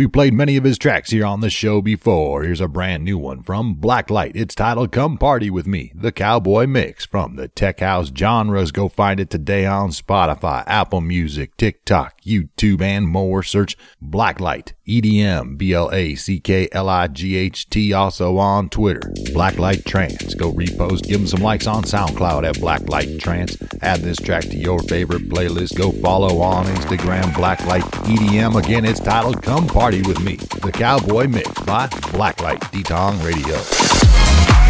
We played many of his tracks here on the show before. Here's a brand new one from Blacklight. It's titled Come Party With Me, the Cowboy Mix from the Tech House genres. Go find it today on Spotify, Apple Music, TikTok, YouTube, and more. Search Blacklight, EDM, B L A C K L I G H T, also on Twitter. Blacklight Trance. Go repost, give them some likes on SoundCloud at Blacklight Trance. Add this track to your favorite playlist. Go follow on Instagram, Blacklight EDM. Again, it's titled Come Party With Me, the Cowboy Mix by Blacklight Detong Radio.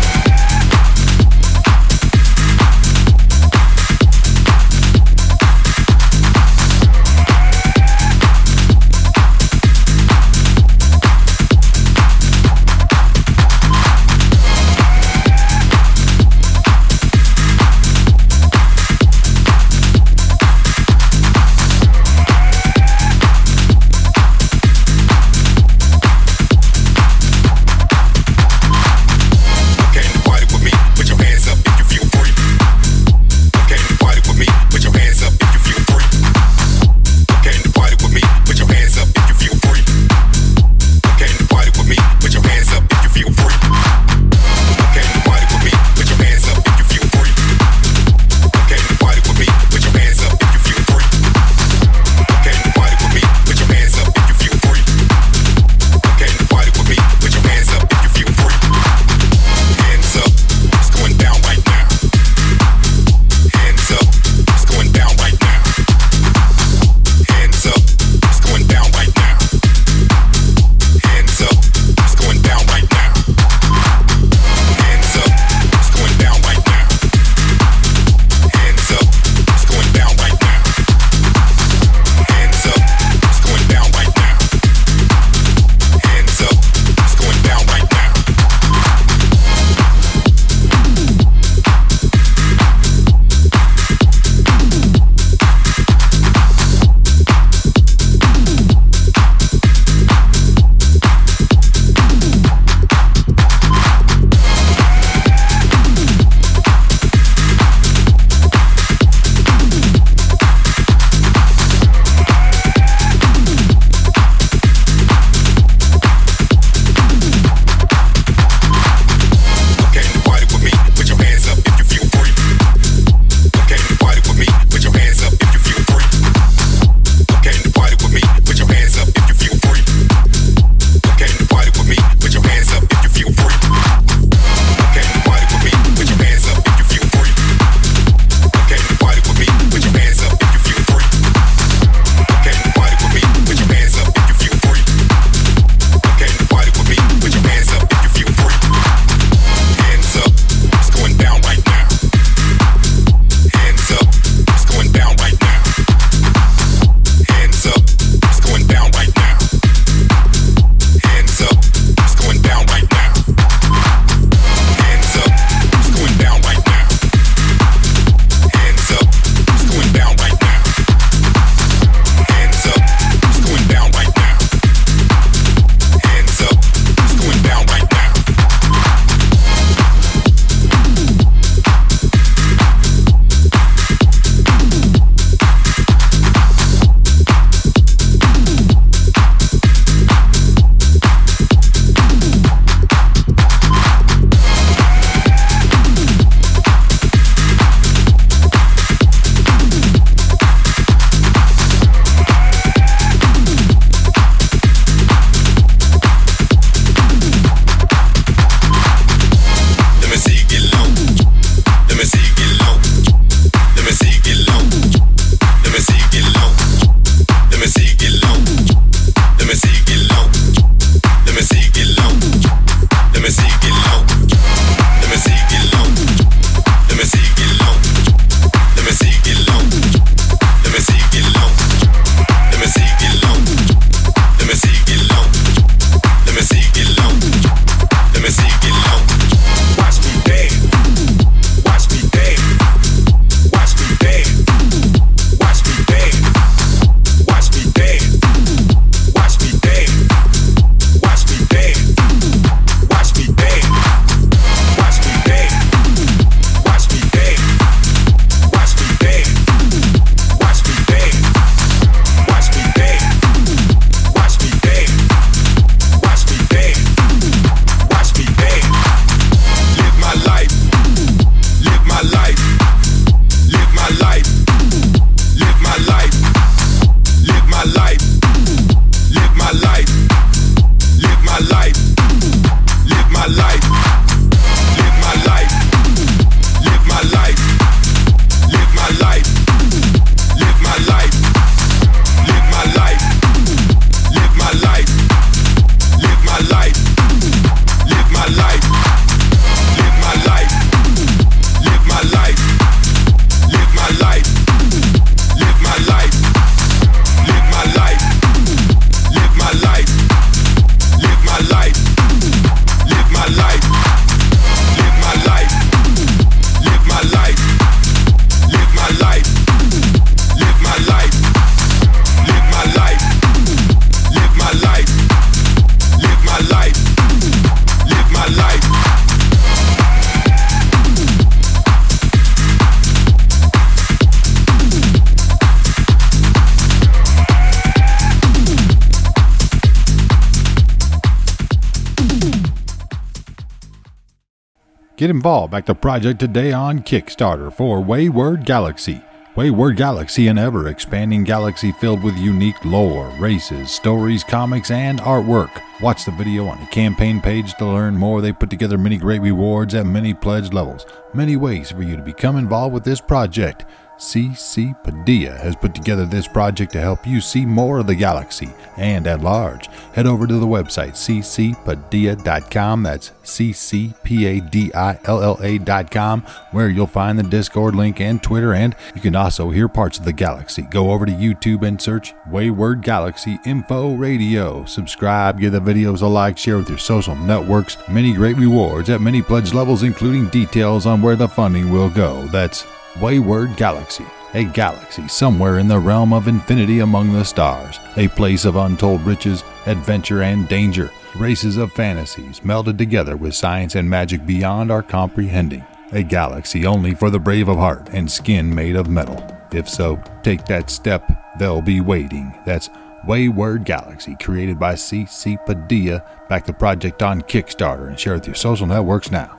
Get involved. Back the project today on Kickstarter for Wayward Galaxy. Wayward Galaxy, an ever expanding galaxy filled with unique lore, races, stories, comics, and artwork. Watch the video on the campaign page to learn more. They put together many great rewards at many pledge levels, many ways for you to become involved with this project. CC Padilla has put together this project to help you see more of the galaxy and at large. Head over to the website ccpadilla.com. That's ccpadilla.com, where you'll find the Discord link and Twitter, and you can also hear parts of the galaxy. Go over to YouTube and search Wayward Galaxy Info Radio. Subscribe, give the videos a like, share with your social networks. Many great rewards at many pledge levels, including details on where the funding will go. That's Wayward Galaxy, a galaxy somewhere in the realm of infinity among the stars, a place of untold riches, adventure, and danger, races of fantasies melded together with science and magic beyond our comprehending, a galaxy only for the brave of heart and skin made of metal. If so, take that step, they'll be waiting. That's Wayward Galaxy, created by CC Padilla. Back the project on Kickstarter and share with your social networks now.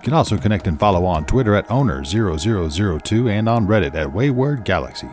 You can also connect and follow on Twitter at Owner0002 and on Reddit at Wayward Galaxy.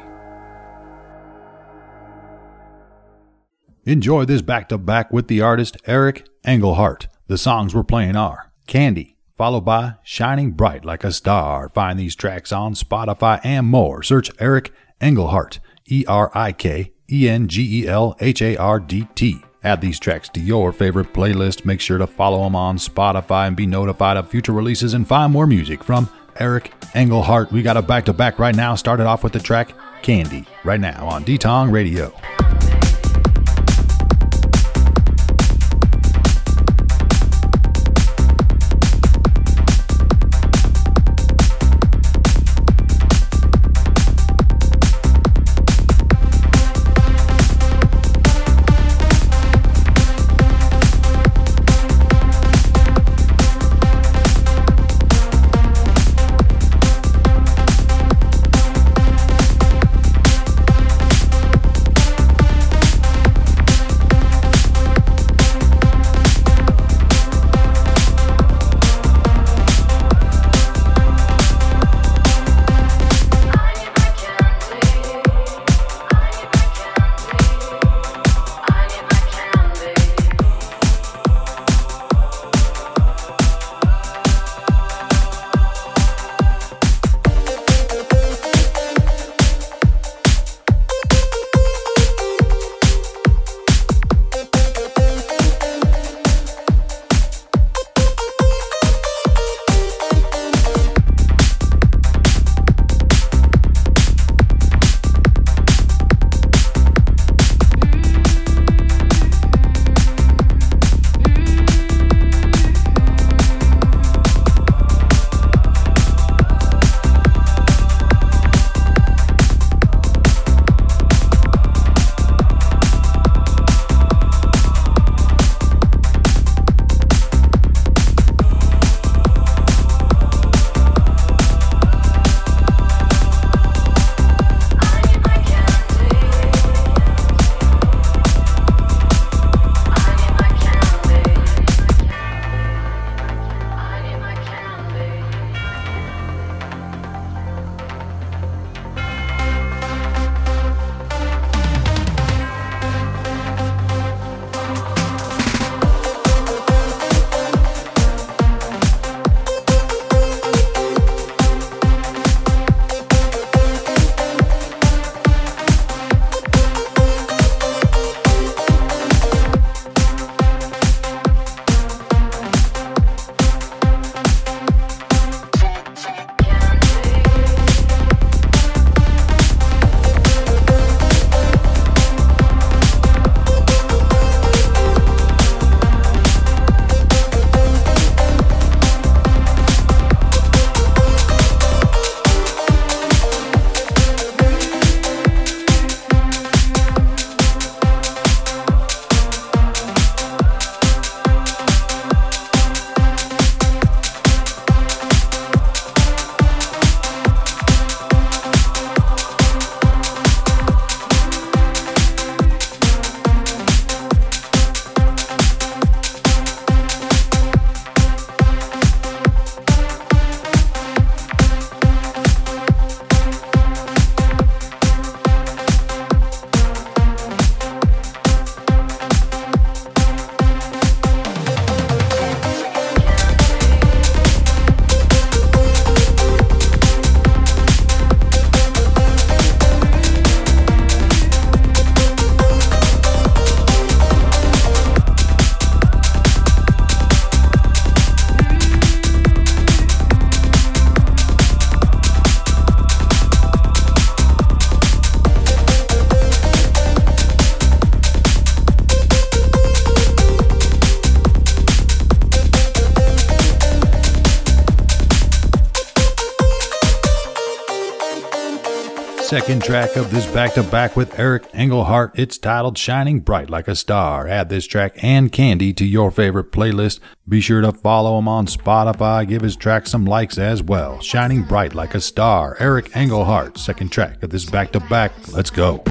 Enjoy this back to back with the artist Erik Engelhardt. The songs we're playing are Candy, followed by Shining Bright Like a Star. Find these tracks on Spotify and more. Search Erik Engelhardt, E R I K E N G E L H A R D T. Add these tracks to your favorite playlist. Make sure to follow them on Spotify and be notified of future releases and find more music from Erik Engelhardt. We got a back to back right now. Started off with the track Candy right now on Detong Radio. Second track of this back to back with Erik Engelhardt. It's titled Shining Bright Like a Star. Add this track and Candy to your favorite playlist. Be sure to follow him on Spotify. Give his track some likes as well. Shining Bright Like a Star. Erik Engelhardt. Second track of this back to back. Let's go.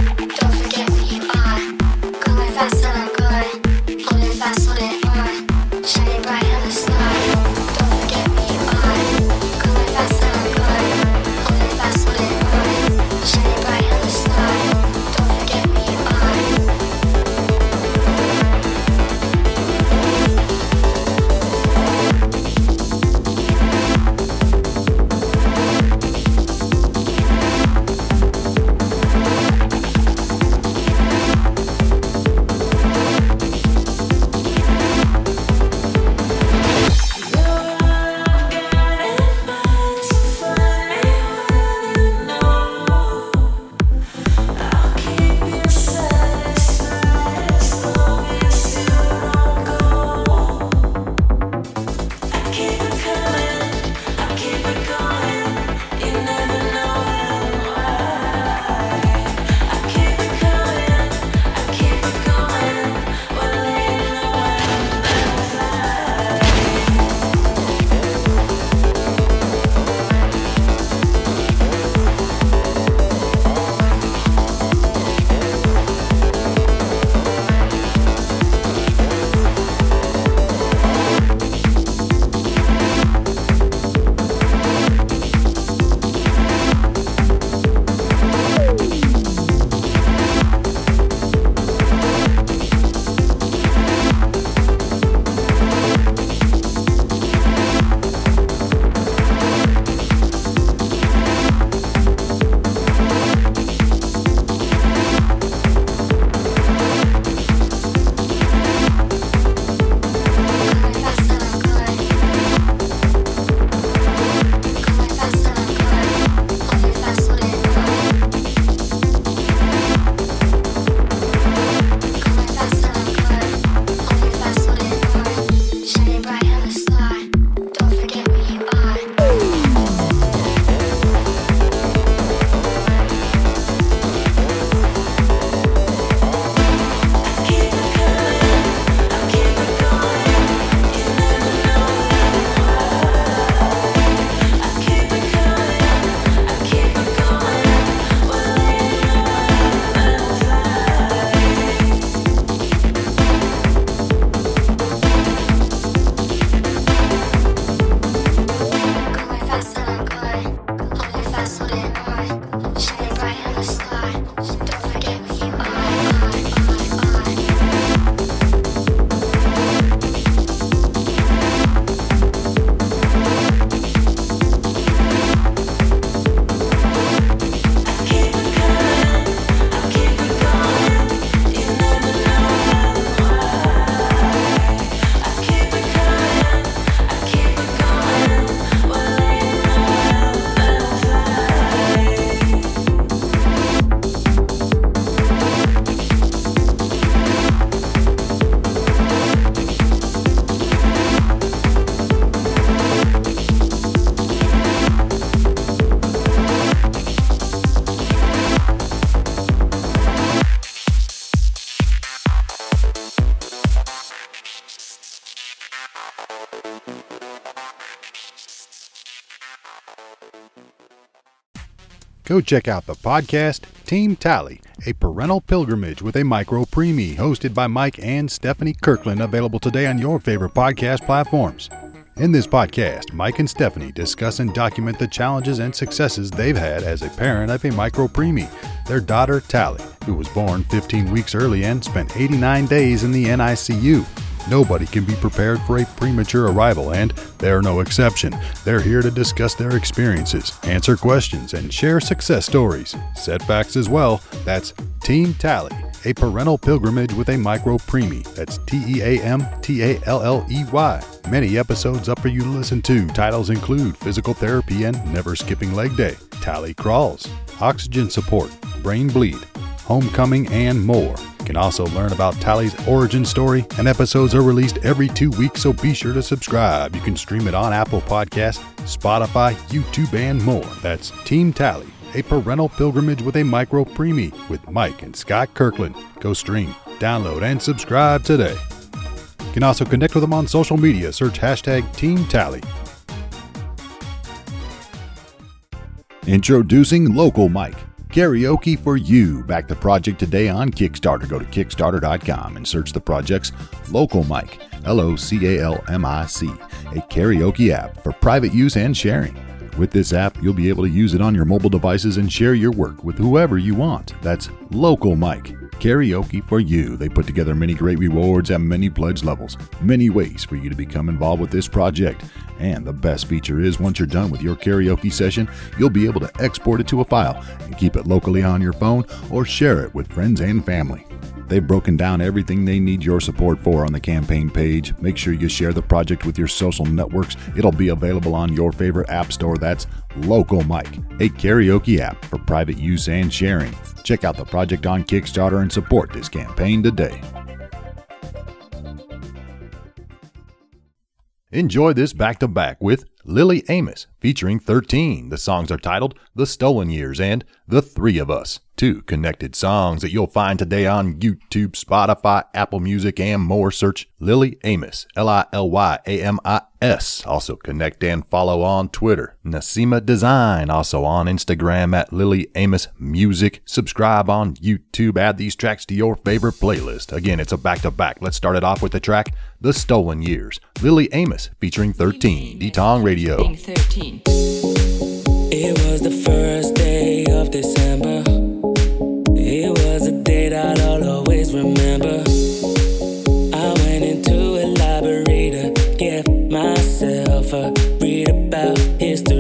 Go check out the podcast Team Talley, a parental pilgrimage with a micro preemie, hosted by Mike and Stephanie Kirkland, available today on your favorite podcast platforms. In this podcast, Mike and Stephanie discuss and document the challenges and successes they've had as a parent of a micro preemie, their daughter Talley, who was born 15 weeks early and spent 89 days in the NICU. Nobody can be prepared for a premature arrival, and they're no exception. They're here to discuss their experiences, answer questions, and share success stories. Setbacks as well. That's Team Talley, a parental pilgrimage with a micro preemie. That's T E A M T A L L E Y. Many episodes up for you to listen to. Titles include Physical Therapy and Never Skipping Leg Day, Talley Crawls, Oxygen Support, Brain Bleed, Homecoming, and more You can also learn about Talley's origin story, and episodes are released every two weeks, so be sure to subscribe. You can stream it on Apple Podcasts, Spotify, YouTube, and more. That's Team Talley, a parental pilgrimage with a micro preemie with Mike and Scott Kirkland. Go stream, download, and subscribe today. You can also connect with them on social media. Search hashtag Team Talley. Introducing Local Mic. Karaoke for You. Back the project today on Kickstarter. Go to Kickstarter.com and search the project's Local Mic, L O C A L M I C, a karaoke app for private use and sharing. With this app, you'll be able to use it on your mobile devices and share your work with whoever you want. That's Local Mic. Karaoke for You. They put together many great rewards at many pledge levels, many ways for you to become involved with this project. And the best feature is once you're done with your karaoke session, you'll be able to export it to a file and keep it locally on your phone or share it with friends and family. They've broken down everything they need your support for on the campaign page. Make sure you share the project with your social networks. It'll be available on your favorite app store. That's Local Mic, a karaoke app for private use and sharing. Check out the project on Kickstarter and support this campaign today. Enjoy this back to back with Lily Amis featuring 13. The songs are titled The Stolen Years and The Three of Us. Two connected songs that you'll find today on YouTube, Spotify, Apple Music, and more. Search Lily Amis, L I L Y A M I S. Also connect and follow on Twitter. Nasima Design, also on Instagram at Lily Amis Music. Subscribe on YouTube. Add these tracks to your favorite playlist. Again, it's a back to back. Let's start it off with the track The Stolen Years. Lily Amis featuring 13. D-Tong Radio. Radio. 13. It was the first day of December. It was a date I'll always remember. I went into a library to get myself a read about history.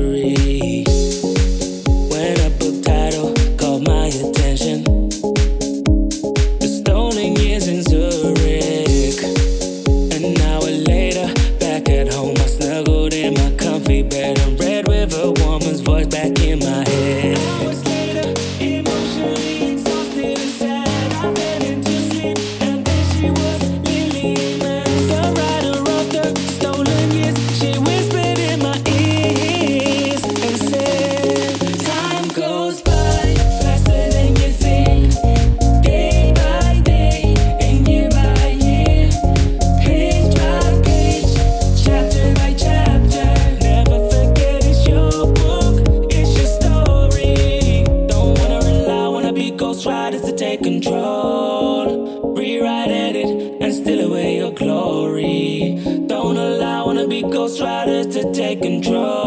Control.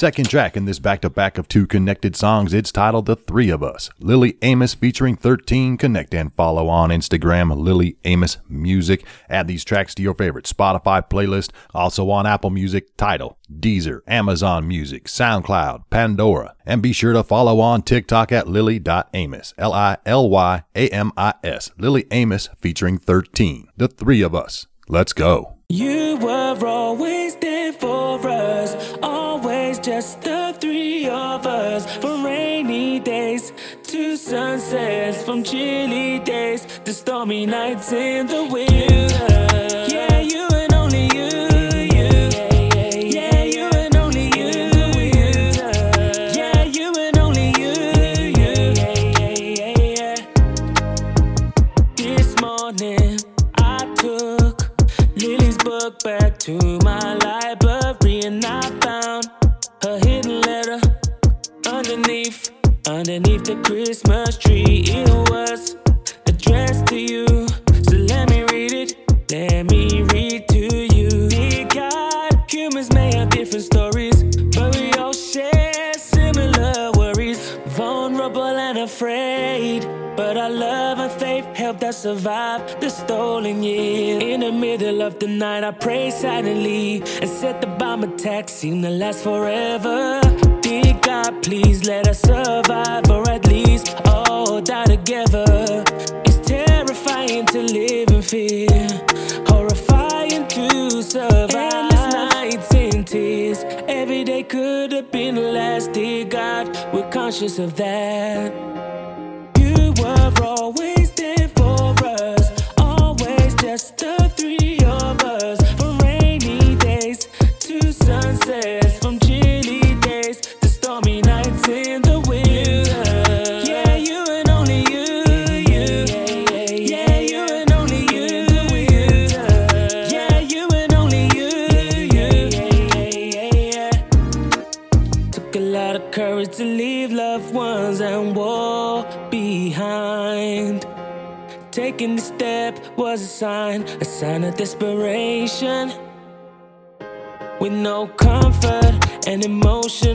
Second track in this back to back of two connected songs, it's titled The Three of Us. Lily Amis featuring 13. Connect and follow on Instagram, Lily Amis Music. Add these tracks to your favorite Spotify playlist, also on Apple Music, Tidal, Deezer, Amazon Music, SoundCloud, Pandora. And be sure to follow on TikTok at lily.amis, L I L Y A M I S, Lily Amis featuring 13. The Three of Us. Let's go. You were always from chilly days to stormy nights in the winter. Yeah, you and only you. This morning I took Lily's book back to my life the night, I pray silently and set the bomb attack seem to last forever. Dear God, please let us survive or at least all die together. It's terrifying to live in fear, horrifying to survive. Endless nights in tears, every day could have been the last. Dear God, we're conscious of that. of desperation with no comfort and emotion.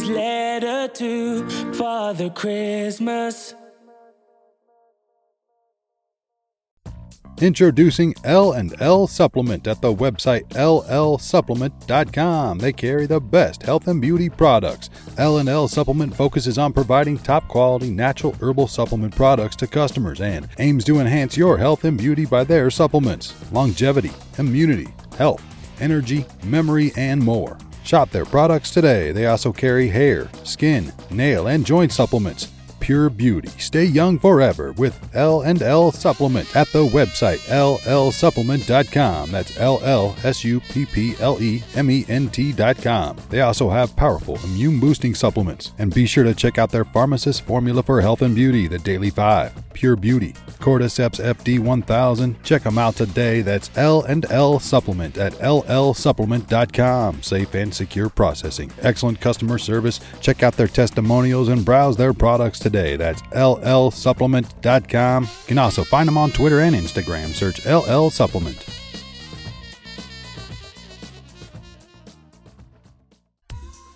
Letter to Father Christmas. Introducing L&L Supplement at the website llsupplement.com. They carry the best health and beauty products. L&L Supplement focuses on providing top-quality natural herbal supplement products to customers and aims to enhance your health and beauty by their supplements: longevity, immunity, health, energy, memory, and more. Shop their products today. They also carry hair, skin, nail, and joint supplements pure beauty. Stay young forever with L&L Supplement at the website llsupplement.com. That's L L S U P P L E M E N T.com. They also have powerful immune boosting supplements. And be sure to check out their pharmacist formula for health and beauty, the Daily 5, Pure Beauty, Cordyceps FD 1000. Check them out today. That's L&L Supplement at llsupplement.com. Safe and secure processing. Excellent customer service. Check out their testimonials and browse their products today today. That's llsupplement.com. You can also find them on Twitter and Instagram. Search LL Supplement.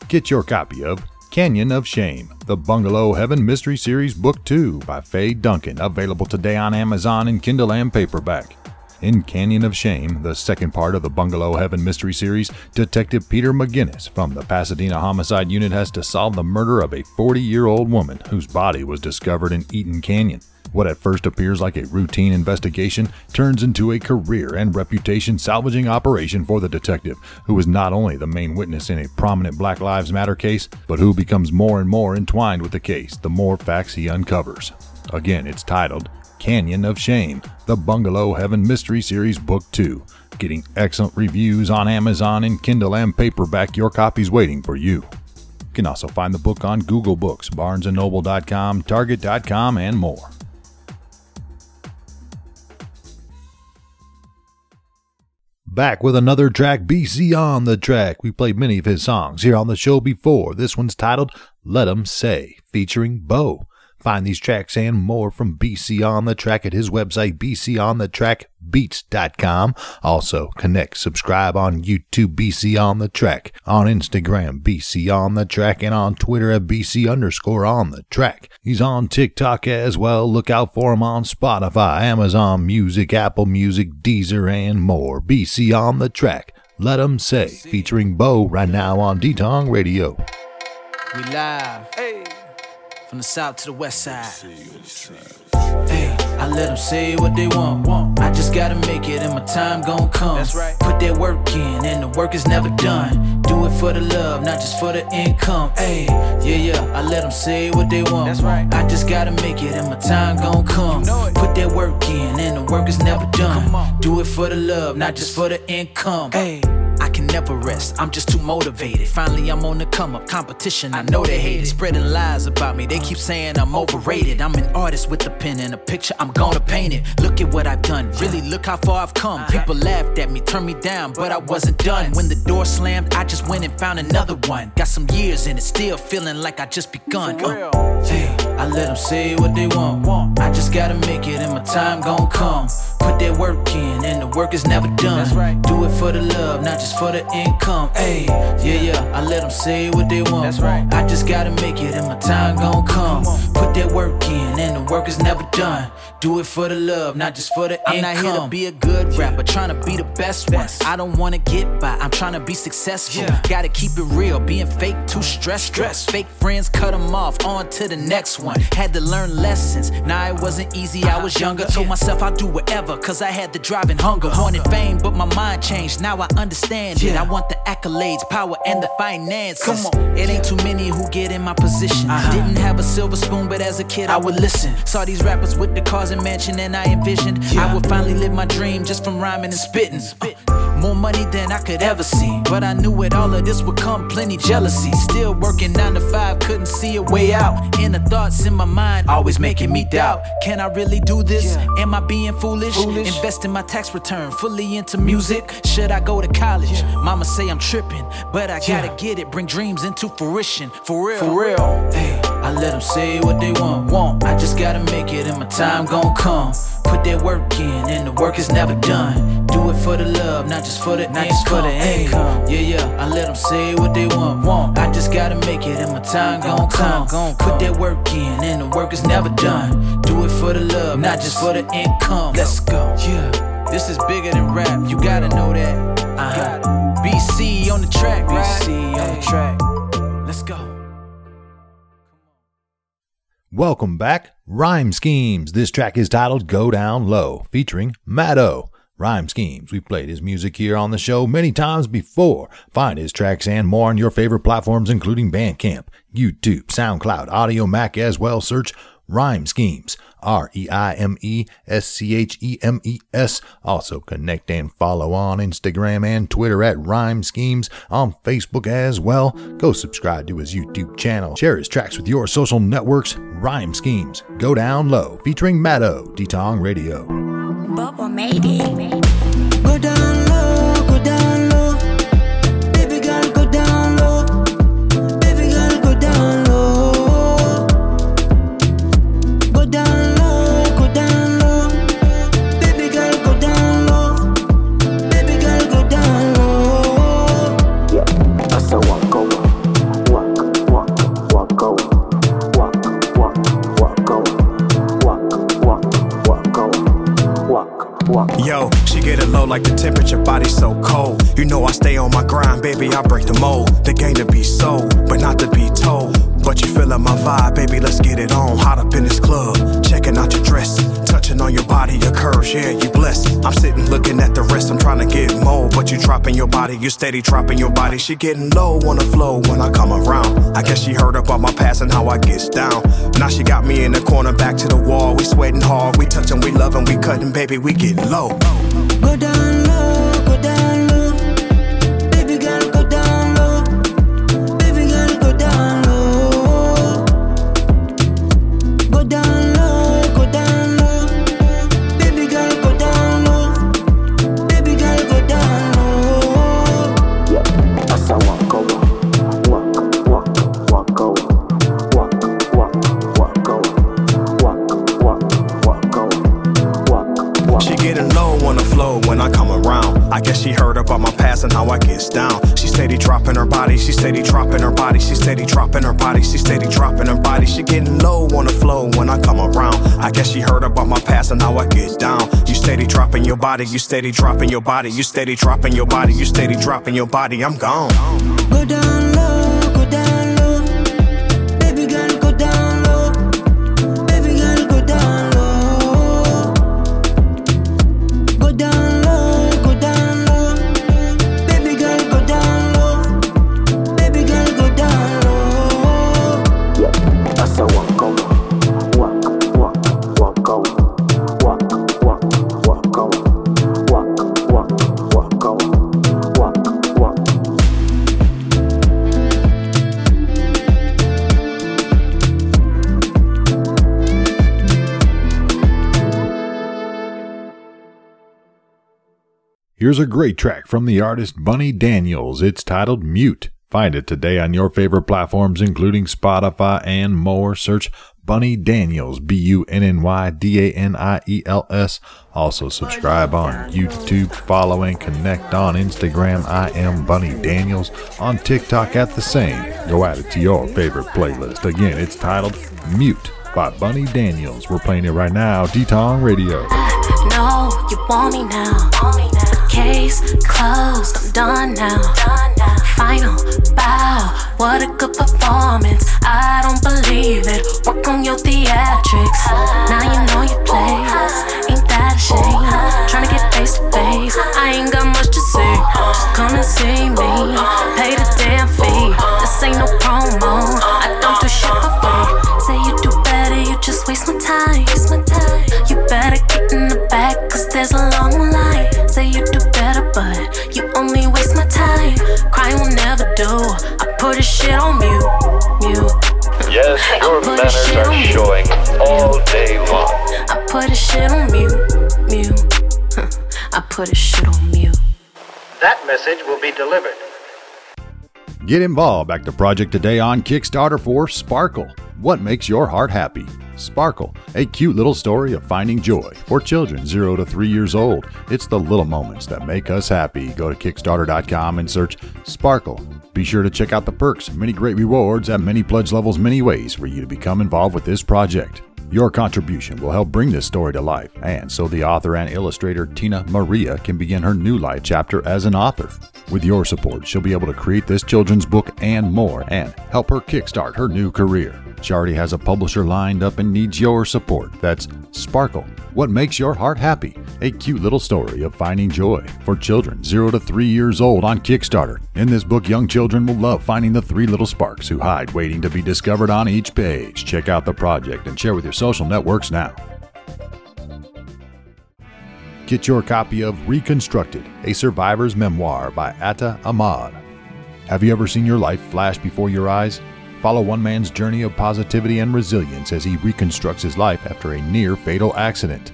Get your copy of Canyon of Shame, the Bungalow Heaven Mystery Series Book 2 by Faye Duncan, available today on Amazon in Kindle and paperback. In Canyon of Shame, the second part of the Bungalow Heaven mystery series, Detective Peter McGinnis from the Pasadena Homicide Unit has to solve the murder of a 40 year old woman whose body was discovered in Eaton Canyon. What at first appears like a routine investigation turns into a career and reputation salvaging operation for the detective, who is not only the main witness in a prominent Black Lives Matter case, but who becomes more and more entwined with the case the more facts he uncovers. Again, it's titled Canyon of Shame, the Bungalow Heaven Mystery Series Book 2. Getting excellent reviews on Amazon and Kindle and paperback, your copy's waiting for you. You can also find the book on Google Books, BarnesandNoble.com, Target.com, and more. Back with another track, BC on the track. We played many of his songs here on the show before. This one's titled Let 'em Say, featuring Bo. Find these tracks and more from BC on the Track at his website, bconthetrackbeats.com. Also, connect, subscribe on YouTube, BC on the Track, on Instagram, BC on the Track, and on Twitter at BC underscore on the Track. He's on TikTok as well. Look out for him on Spotify, Amazon Music, Apple Music, Deezer, and more. BC on the Track. Let Let 'em say, featuring Bo right now on Detong Radio. We live. Hey. From the south to the west side. Hey, I let them say what they want. I just gotta make it and my time gon' come. That's right. Put that work in and the work is never done. Do it for the love, not just for the income. Hey, yeah, yeah, I let them say what they want. That's right. I just gotta make it and my time gon' come. You know Put that work in and the work is never done. Do it for the love, not just for the income. Hey. I can never rest, I'm just too motivated. Finally, I'm on the come up. Competition, I know they hate it. Spreading lies about me, they keep saying I'm overrated. I'm an artist with a pen and a picture, I'm gonna paint it. Look at what I've done, really look how far I've come. People laughed at me, turned me down, but I wasn't done. When the door slammed, I just went and found another one. Got some years in it, still feeling like I just begun. Uh, hey, I let them say what they want. I just gotta make it and my time gon' come. Put that work in and the work is never done. Do it for the love, not just for the income. Hey, yeah, yeah, I let them say what they want. That's right. I just gotta make it and my time gon' come. Put that work in and the work is never done. Do it for the love, not just for the I'm income. I'm not here to be a good rapper, trying to be the best one. I don't wanna get by, I'm trying to be successful. Yeah. Gotta keep it real, being fake too stressed. Stress. Fake friends cut them off, on to the next one. Had to learn lessons, nah, it wasn't easy, I was younger. Told myself I'd do whatever, cause I had the driving hunger. Wanted fame, but my mind changed, now I understand it. I want the accolades, power, and the finances. Come on. It ain't too many who get in my position. Uh-huh. Didn't have a silver spoon, but as a kid I would listen. Saw these rappers with the cars and mansion, and I envisioned yeah. I would finally live my dream just from rhyming and spitting. Uh, more money than I could ever see. But I knew with all of this would come plenty jealousy. Still working nine to five, couldn't see a way out. Inner thoughts in my mind, always making me doubt. Can I really do this? Am I being foolish? foolish? Investing my tax return fully into music? Should I go to college? Mama say I'm tripping, but I gotta get it. Bring dreams into fruition, for real. For real. Hey, I let them say what they want. Want. I just gotta make it, and my time gon' come. Put that work in, and the work is never done. Do it for the love, not just for the not income. Just for the income. Yeah, yeah. I let them say what they want. Want. I just gotta make it, and my time gon' come. Put that work in, and the work is never done. Do it for the love, not just for the income. Let's go. Yeah, this is bigger than rap. You gotta know that. Uh-huh. BC on the track, right? BC on the track. Welcome back, Rhyme Schemes. This track is titled Go Down Low, featuring Maddo. Rhyme Schemes. We've played his music here on the show many times before. Find his tracks and more on your favorite platforms, including Bandcamp, YouTube, SoundCloud, Audiomack as well. Search Rhyme Schemes. R E I M E S C H E M E S. Also connect and follow on Instagram and Twitter at Rhyme Schemes, on Facebook as well. Go subscribe to his YouTube channel. Share his tracks with your social networks. Rhyme Schemes. Go Down Low, featuring Maddo, Detong Radio. Bubble made it. Go down low, baby, I break the mold. The game to be sold, but not to be told. But you feeling my vibe, baby, let's get it on. Hot up in this club, checking out your dress. Touching on your body, your curves, yeah, you blessed. I'm sitting looking at the rest, I'm trying to get more. But you dropping your body, you steady dropping your body. She getting low on the flow when I come around. I guess she heard about my past and how I gets down. Now she got me in the corner, back to the wall. We sweating hard, we touching, we loving, we cutting, baby, we getting low. Go down your body, you steady dropping your body, you steady dropping your body, you steady dropping your body. I'm gone. Go down low, Here's a great track from the artist Bunny Daniels. It's titled Mute. Find it today on your favorite platforms, including Spotify and more. Search Bunny Daniels, B U N N Y D A N I E L S. Also, subscribe on YouTube, follow and connect on Instagram. I am Bunny Daniels. On TikTok at the same. Go add it to your favorite playlist. Again, it's titled Mute by Bunny Daniels. We're playing it right now, D-Tong Radio. No, you want me now. Case closed, I'm done now. Final bow, what a good performance. I don't believe it. Work on your theatrics. Now you know your place. Ain't that a shame? Tryna get face to face. I ain't got much to say. Just come and see me. Pay the damn fee. This ain't no promo. I don't do shit for free. Just waste my time. Waste my time. You better get in the back, cause there's a long line. Say you do better, but you only waste my time. Crying will never do. I put a shit on mute, mute. Yes, your manners are mute. showing all day long. I put a shit on mute, mute. I put a shit on mute. That message will be delivered. Get involved. Back to project today on Kickstarter for Sparkle. What makes your heart happy? Sparkle, a cute little story of finding joy for children 0 to 3 years old. It's the little moments that make us happy. Go to Kickstarter.com and search Sparkle. Be sure to check out the perks, many great rewards at many pledge levels, many ways for you to become involved with this project. Your contribution will help bring this story to life, and so the author and illustrator Tina Maria can begin her new life chapter as an author. With your support, she'll be able to create this children's book and more, and help her kickstart her new career. She already has a publisher lined up and needs your support. That's Sparkle. What makes your heart happy? A cute little story of finding joy for children 0 to 3 years old on Kickstarter. In this book, young children will love finding the three little sparks who hide waiting to be discovered on each page. Check out the project and share with your social networks now. Get your copy of Reconstructed, a survivor's memoir by Atta Ahmad. Have you ever seen your life flash before your eyes? Follow one man's journey of positivity and resilience as he reconstructs his life after a near fatal accident.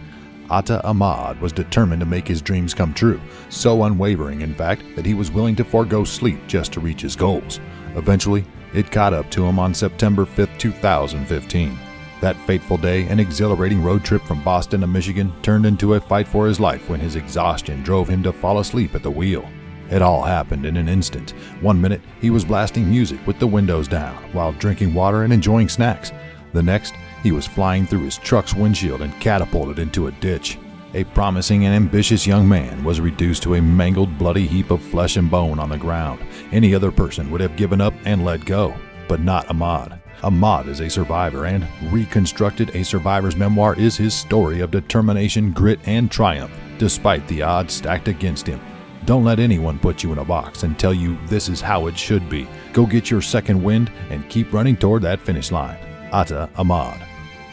Atta Ahmad was determined to make his dreams come true, so unwavering, in fact, that he was willing to forego sleep just to reach his goals. Eventually, it caught up to him on September 5, 2015. That fateful day, an exhilarating road trip from Boston to Michigan turned into a fight for his life when his exhaustion drove him to fall asleep at the wheel. It all happened in an instant. One minute, he was blasting music with the windows down while drinking water and enjoying snacks. The next, he was flying through his truck's windshield and catapulted into a ditch. A promising and ambitious young man was reduced to a mangled, bloody heap of flesh and bone on the ground. Any other person would have given up and let go, but not Ahmad. Ahmad is a survivor, and Reconstructed a Survivor's Memoir is his story of determination, grit, and triumph, despite the odds stacked against him. Don't let anyone put you in a box and tell you this is how it should be. Go get your second wind and keep running toward that finish line. Atta Ahmad.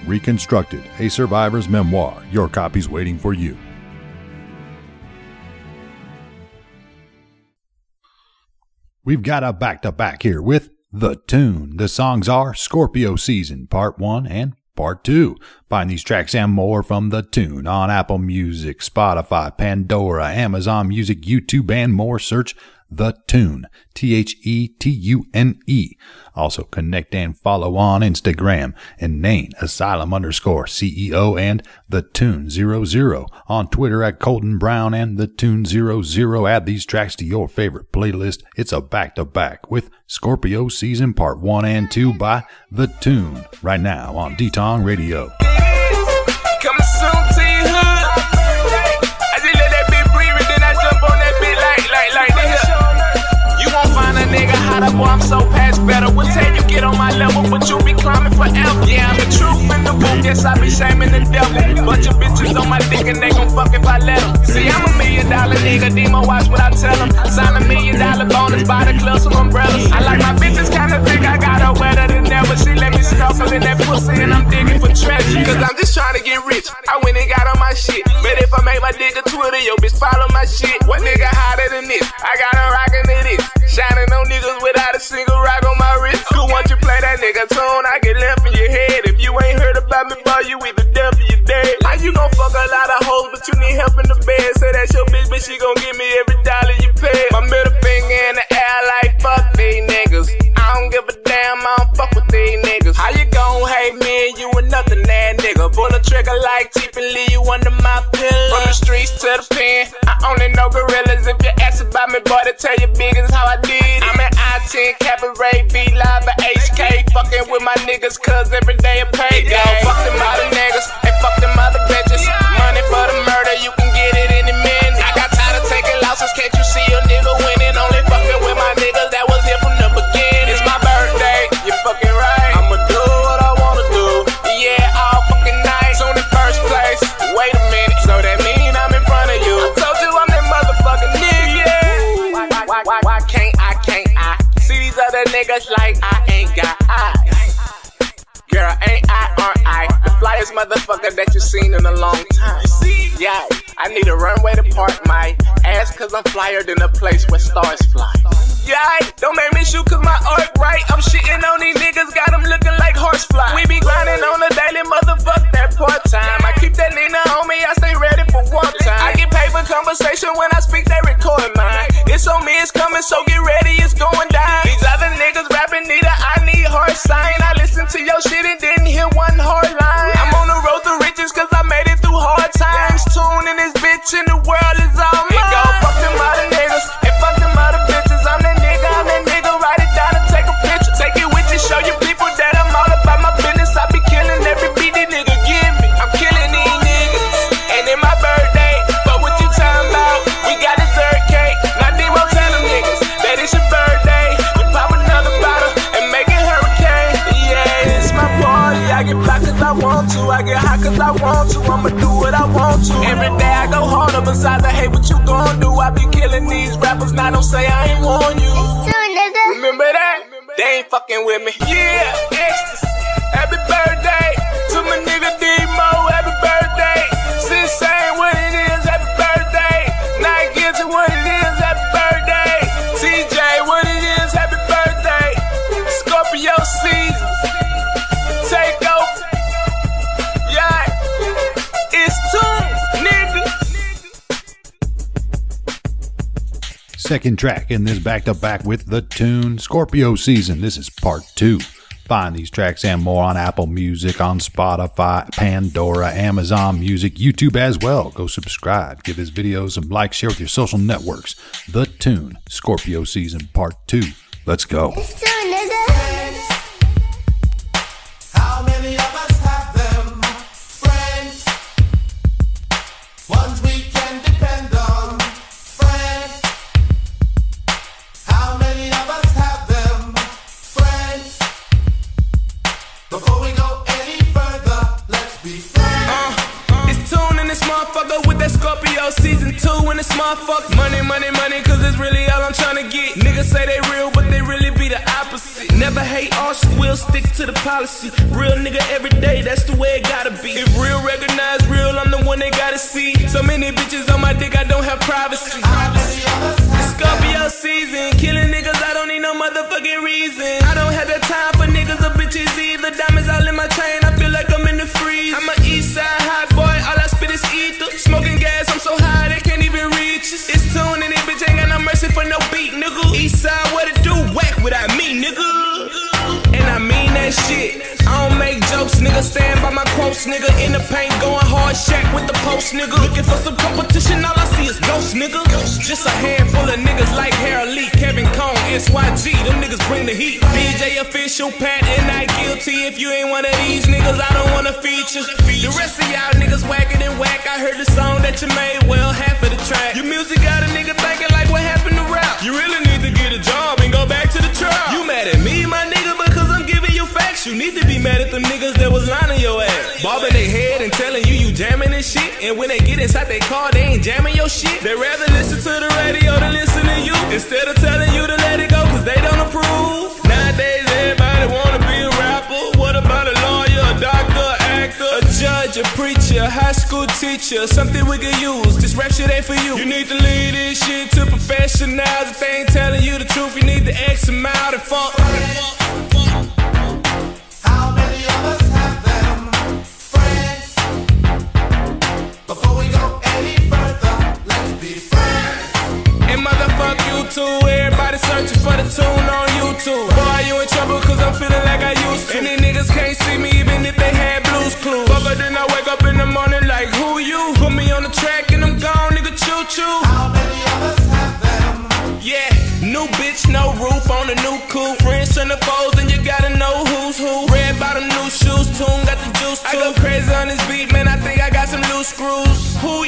Reconstructed, a survivor's memoir. Your copy's waiting for you. We've got a back to back here with The Tune. The songs are Scorpio Season Part 1 and Part 2. Find these tracks and more from The Tune on Apple Music, Spotify, Pandora, Amazon Music, YouTube, and more. Search The Tune. T H E T U N E. Also connect and follow on Instagram and Nain Asylum underscore CEO and The Tune 00 on Twitter at Colton Brown and The Tune 00. Add these tracks to your favorite playlist. It's a back to back with Scorpio Season Part 1 and 2 by The Tune right now on D-Tong Radio. Nigga hotter, boy, I'm so past better. We'll tell you get on my level, but you be climbing forever. Yeah, I'm the truth in the book, yes, I be shaming the devil. Bunch of bitches on my dick and they gon' fuck if I let them. See, I'm a million dollar nigga, Demo watch what I tell them. Sign a million dollar bonus, buy the club some umbrellas. I like my bitches kinda thick, I got her wetter than ever. She let me snuffle in that pussy and I'm digging for treasure. Cause I'm just trying to get rich. I went and got on my shit. But if I make my dick a Twitter, yo, bitch, follow my shit. What nigga hotter than this? I got her rockin' to this. Shining on niggas without a single rock on my wrist. Who want you play that nigga tune? I get left in your head. If you ain't heard about me, boy, you either deaf or you dead. How you gon' fuck a lot of hoes, but you need help in the bed? Say that's your bitch, but she gon' give me every dollar you pay. My middle finger in the air like fuck these niggas. I don't give a damn, I don't fuck with these niggas. How you gon' hate me and you another nan nigga? Pull a trigger like and leave you under my pillow. From the streets to the pen, I only know gorillas. If you ask about me, boy, they tell you big is how I did it. I'm at I-10, Cabaret, B Live, at HK. Fucking with my niggas, cause every day a payday. Yo, fuck them other niggas, and fuck them other bitches. Money for the murder, you can get it any minute. I got tired of taking losses, can't you cause I'm flyer than a place where stars fly. Yeah, don't make me shoot cause my art right. I'm shitting on these niggas, got them looking like horsefly. We be grinding on a daily motherfucker that part time. With me. Yeah, Second track in this back to back with the tune Scorpio Season. This is part two. Find these tracks and more on Apple Music, on Spotify, Pandora, Amazon Music, YouTube as well. Go subscribe, give this video some likes, share with your social networks. The Tune, Scorpio Season Part 2. Let's go. Policy. Real nigga every day, that's the way it gotta be. If real recognize real, I'm the one they gotta see. So many bitches on my dick, I don't have privacy. Nigga. Stand by my quotes, nigga. In the paint, going hard, shack with the post, nigga. Looking for some competition, all I see is ghosts, nigga. Just a handful of niggas like Harold Lee, Kevin Cone, SYG. Them niggas bring the heat. DJ official, Pat, and I guilty. If you ain't one of these niggas, I don't wanna feature. The rest of y'all niggas whacking and whack. I heard the song that you made, well, half of the track. Your music got a nigga thinking like what happened to rap. You really facts. You need to be mad at them niggas that was lying your ass. Bobbing their head and telling you you jamming and shit. And when they get inside their car, they ain't jamming your shit. They rather listen to the radio than listen to you. Instead of telling you to let it go, cause they don't approve. Nowadays, everybody wanna be a rapper. What about a lawyer, a doctor, actor, a judge, a preacher, a high school teacher? Something we could use. This rap shit ain't for you. You need to leave this shit to professionals. If they ain't telling you the truth, you need to X them out and fuck. Too. Everybody searching for the tune on YouTube. Boy, you in trouble cause I'm feeling like I used to. And these niggas can't see me even if they had blues clues. But then I wake up in the morning like, who you? Put me on the track and I'm gone, nigga, choo choo. How many of us have them? Yeah, new bitch, no roof on the new coupe. Friends and the foes, and you gotta know who's who. Red bottom, new shoes, tune got the juice too. I go crazy on this beat, man. I think I got some loose screws. Who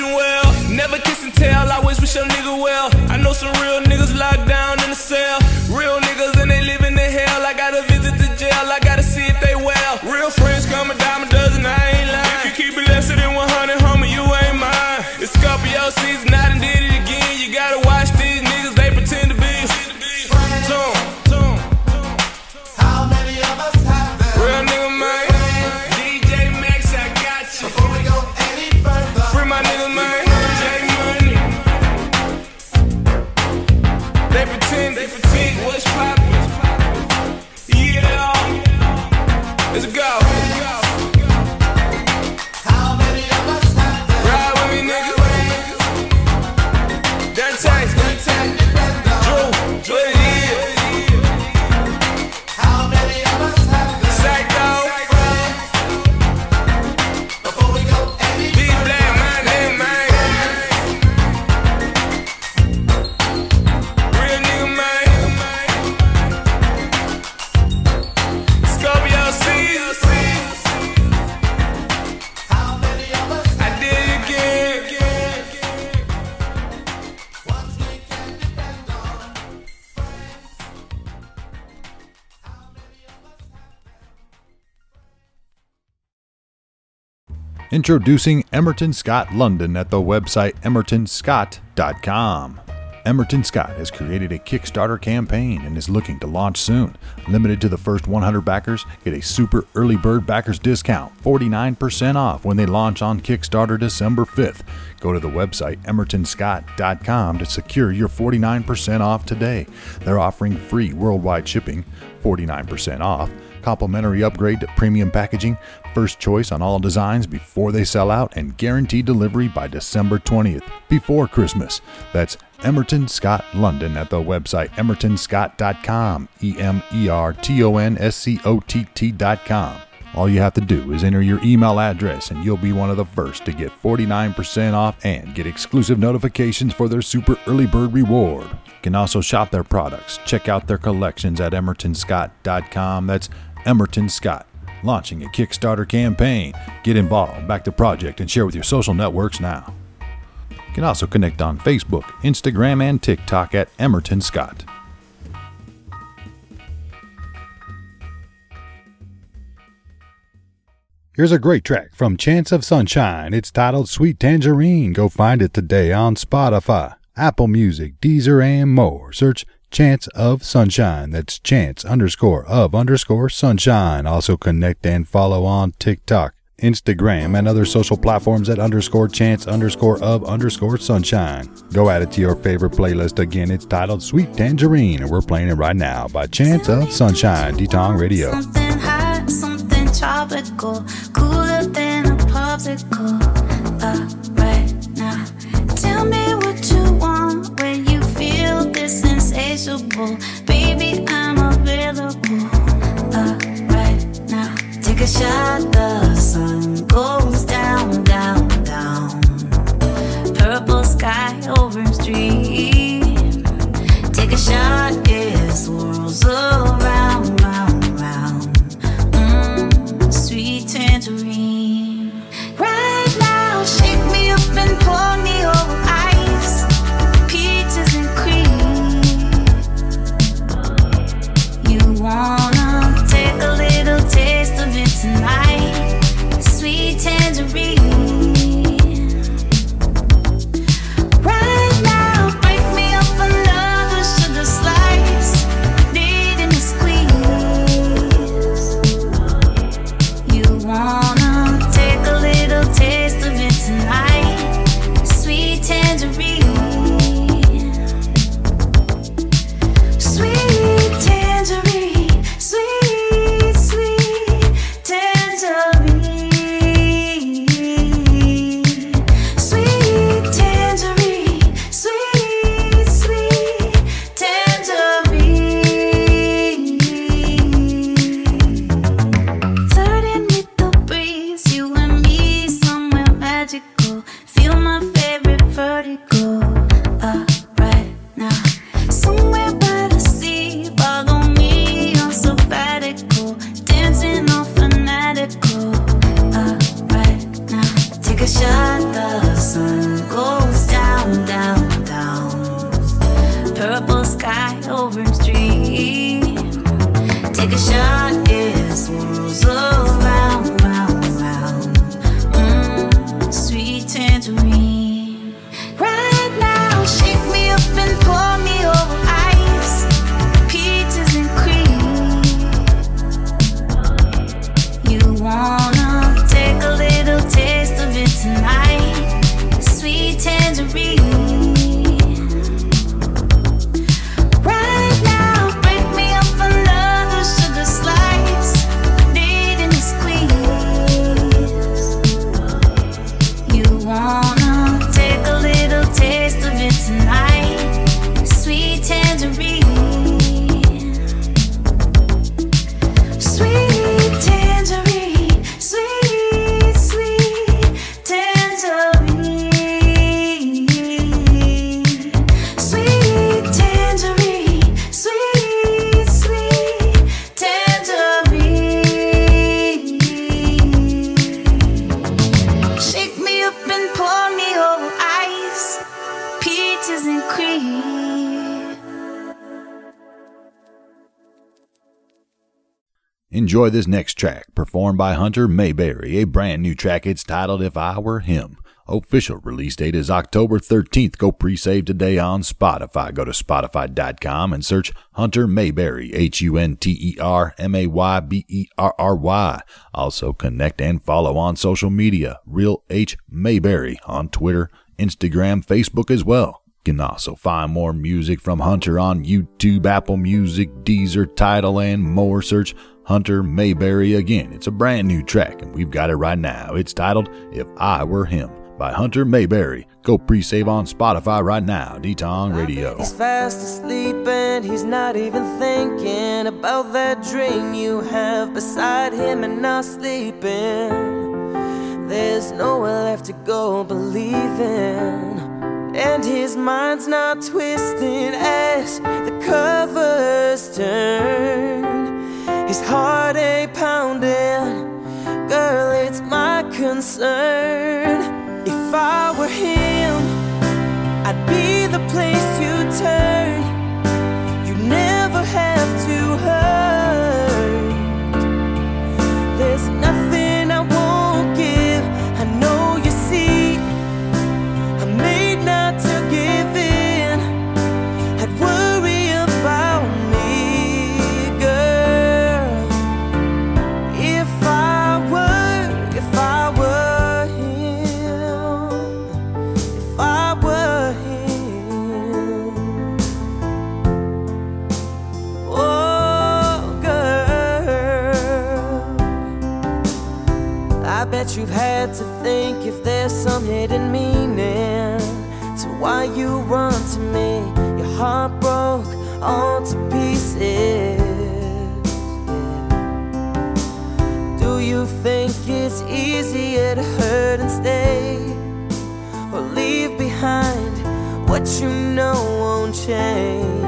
wishing well. Never kiss and tell, I always wish your nigga well. I know some real niggas Introducing Emerton Scott London at the website emertonscott.com. Emerton Scott has created a Kickstarter campaign and is looking to launch soon. Limited to the first 100 backers, get a super early bird backers discount, 49% off when they launch on Kickstarter December 5th. Go to the website emertonscott.com to secure your 49% off today. They're offering free worldwide shipping, 49% off, complimentary upgrade to premium packaging, first choice on all designs before they sell out, and guaranteed delivery by December 20th, before Christmas. That's Emerton Scott London at the website emertonscott.com, E M E R T O N S C O T T.com. All you have to do is enter your email address and you'll be one of the first to get 49% off and get exclusive notifications for their super early bird reward. You can also shop their products. Check out their collections at emertonscott.com. That's Emerton Scott. Launching a Kickstarter campaign. Get involved, back the project, and share with your social networks now. You can also connect on Facebook, Instagram, and TikTok at Emerton Scott. Here's a great track from Chance of Sunshine. It's titled Sweet Tangerine. Go find it today on Spotify, Apple Music, Deezer, and more. Search Chance of Sunshine. That's Chance underscore of underscore sunshine. Also connect and follow on TikTok, Instagram, and other social platforms at underscore chance underscore of underscore sunshine. Go add it to your favorite playlist. Again, it's titled Sweet Tangerine, and we're playing it right now by Chance of Sunshine, D-Tong Radio. Something hot, something tropical, cooler than a popsicle. Uh, insatiable. Baby, I'm available. Uh, right now, take a shot. Enjoy this next track, performed by Hunter Mayberry, a brand new track. It's titled If I Were Him. Official release date is October 13th. Go pre save today on Spotify. Go to Spotify.com and search Hunter Mayberry, H U N T E R M A Y B E R R Y. Also connect and follow on social media, Real H Mayberry on Twitter, Instagram, Facebook as well. Can also find more music from Hunter on YouTube, Apple Music, Deezer, Tidal, and more. Search Hunter Mayberry again. It's a brand new track, and we've got it right now. It's titled If I Were Him by Hunter Mayberry. Go pre save on Spotify right now. D Tong Radio. He's fast asleep and he's not even thinking about that dream you have beside him and not sleeping. There's nowhere left to go believing. And his mind's not twisting as the covers turn. His heart ain't pounding. Girl, it's my concern. If I were him, I'd be the place you turn. Some hidden meaning to why you run to me. Your heart broke all to pieces. Do you think it's easier to hurt and stay? Or leave behind what you know won't change?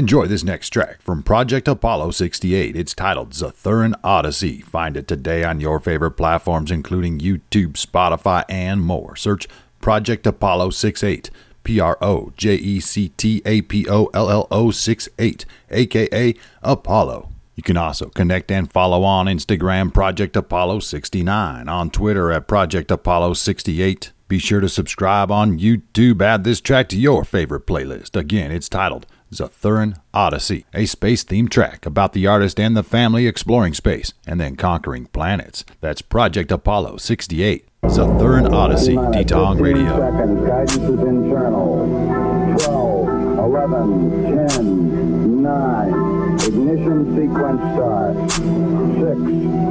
Enjoy this next track from Project Apollo 68. It's titled Zathuran Odyssey. Find it today on your favorite platforms, including YouTube, Spotify, and more. Search Project Apollo 68. P R O J E C T A P O L L O 68, aka Apollo. You can also connect and follow on Instagram Project Apollo 69, on Twitter at Project Apollo 68. Be sure to subscribe on YouTube. Add this track to your favorite playlist. Again, it's titled Zathuran Odyssey, a space themed track about the artist and the family exploring space and then conquering planets. That's Project Apollo 68. Zathuran Odyssey, D-Tong Radio. Seconds, guidance is internal. 12, 11, 10, 9. Ignition sequence start. 6,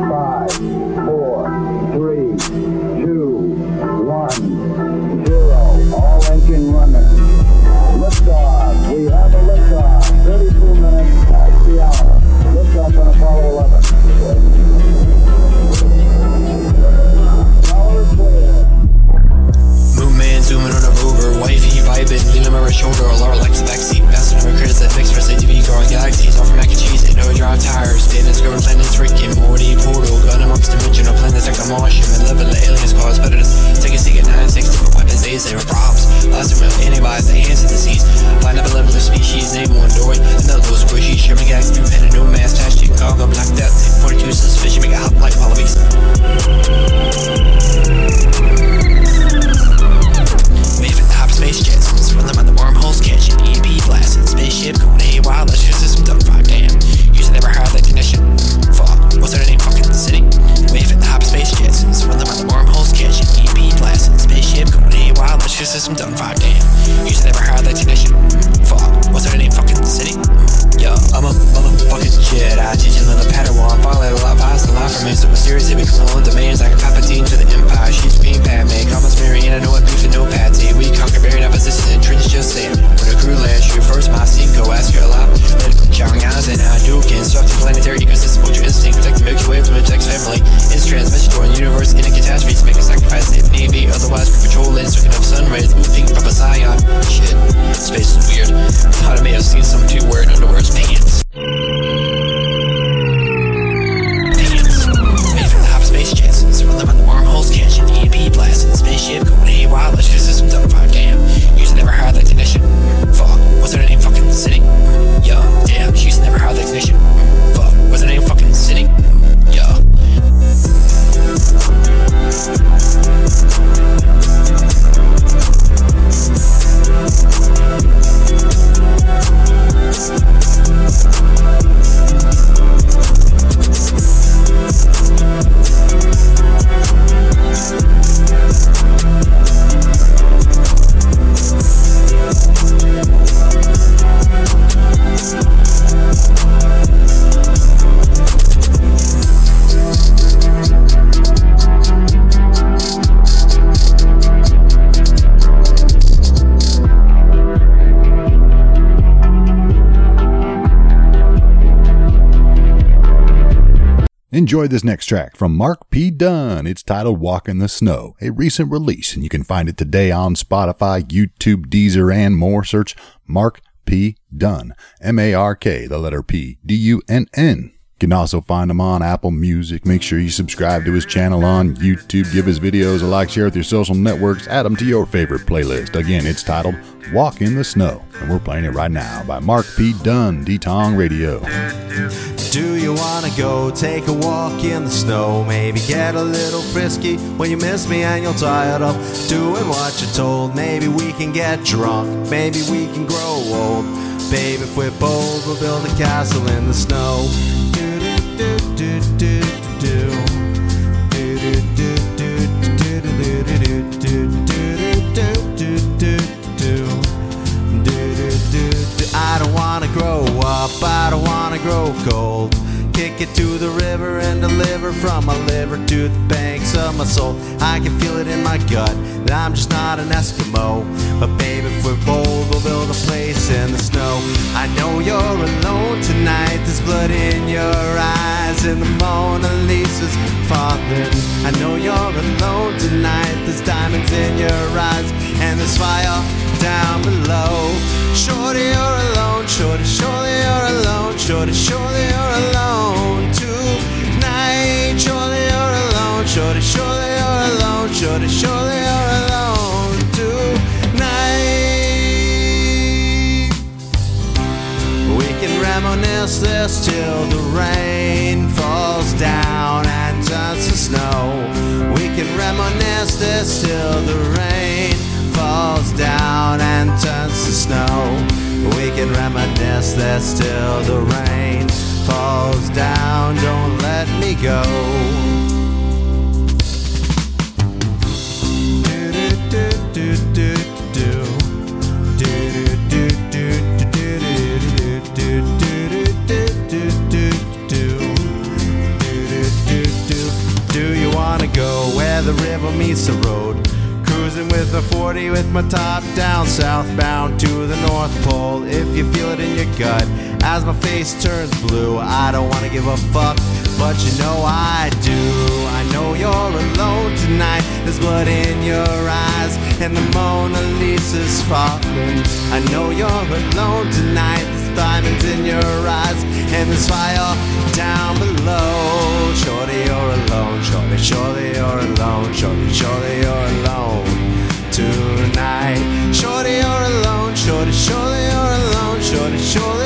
5, 4, Enjoy this next track from Mark P. Dunn. It's titled Walk in the Snow, a recent release, and you can find it today on Spotify, YouTube, Deezer, and more. Search Mark P. Dunn. M A R K, the letter P, D U N N. You can also find him on Apple Music. Make sure you subscribe to his channel on YouTube. Give his videos a like, share with your social networks. Add them to your favorite playlist. Again, it's titled Walk in the Snow. And we're playing it right now by Mark P. Dunn, D-Tong Radio. Do you wanna go take a walk in the snow? Maybe get a little frisky when you miss me and you're tired of doing what you're told. Maybe we can get drunk, maybe we can grow old. Babe, if we're bold, we'll build a castle in the snow. I I don't wanna grow cold. Kick it to the river and deliver from my liver to the banks of my soul. I can feel it in my gut that I'm just not an Eskimo. But babe, if we're bold, we'll build a place in the snow. I know you're alone tonight, there's blood in your eyes, and the Mona Lisa's falling. I know you're alone tonight, there's diamonds in your eyes, and there's fire this till the rain falls down and turns to snow. We can reminisce this till the rain falls down and turns to snow. We can reminisce this till the rain falls down. Don't let me go. Do river meets the road? Cruising with a 40 with my top down, southbound to the North Pole. If you feel it in your gut, as my face turns blue, I don't wanna give a fuck, but you know I do. I know you're alone tonight, there's blood in your eyes, and the Mona Lisa's falling. I know you're alone tonight, diamonds in your eyes, and this fire down below. Shorty, you're alone, shorty, surely you're alone, shorty, surely you're alone tonight. Shorty, you're alone. Shorty, surely you're alone, shorty, surely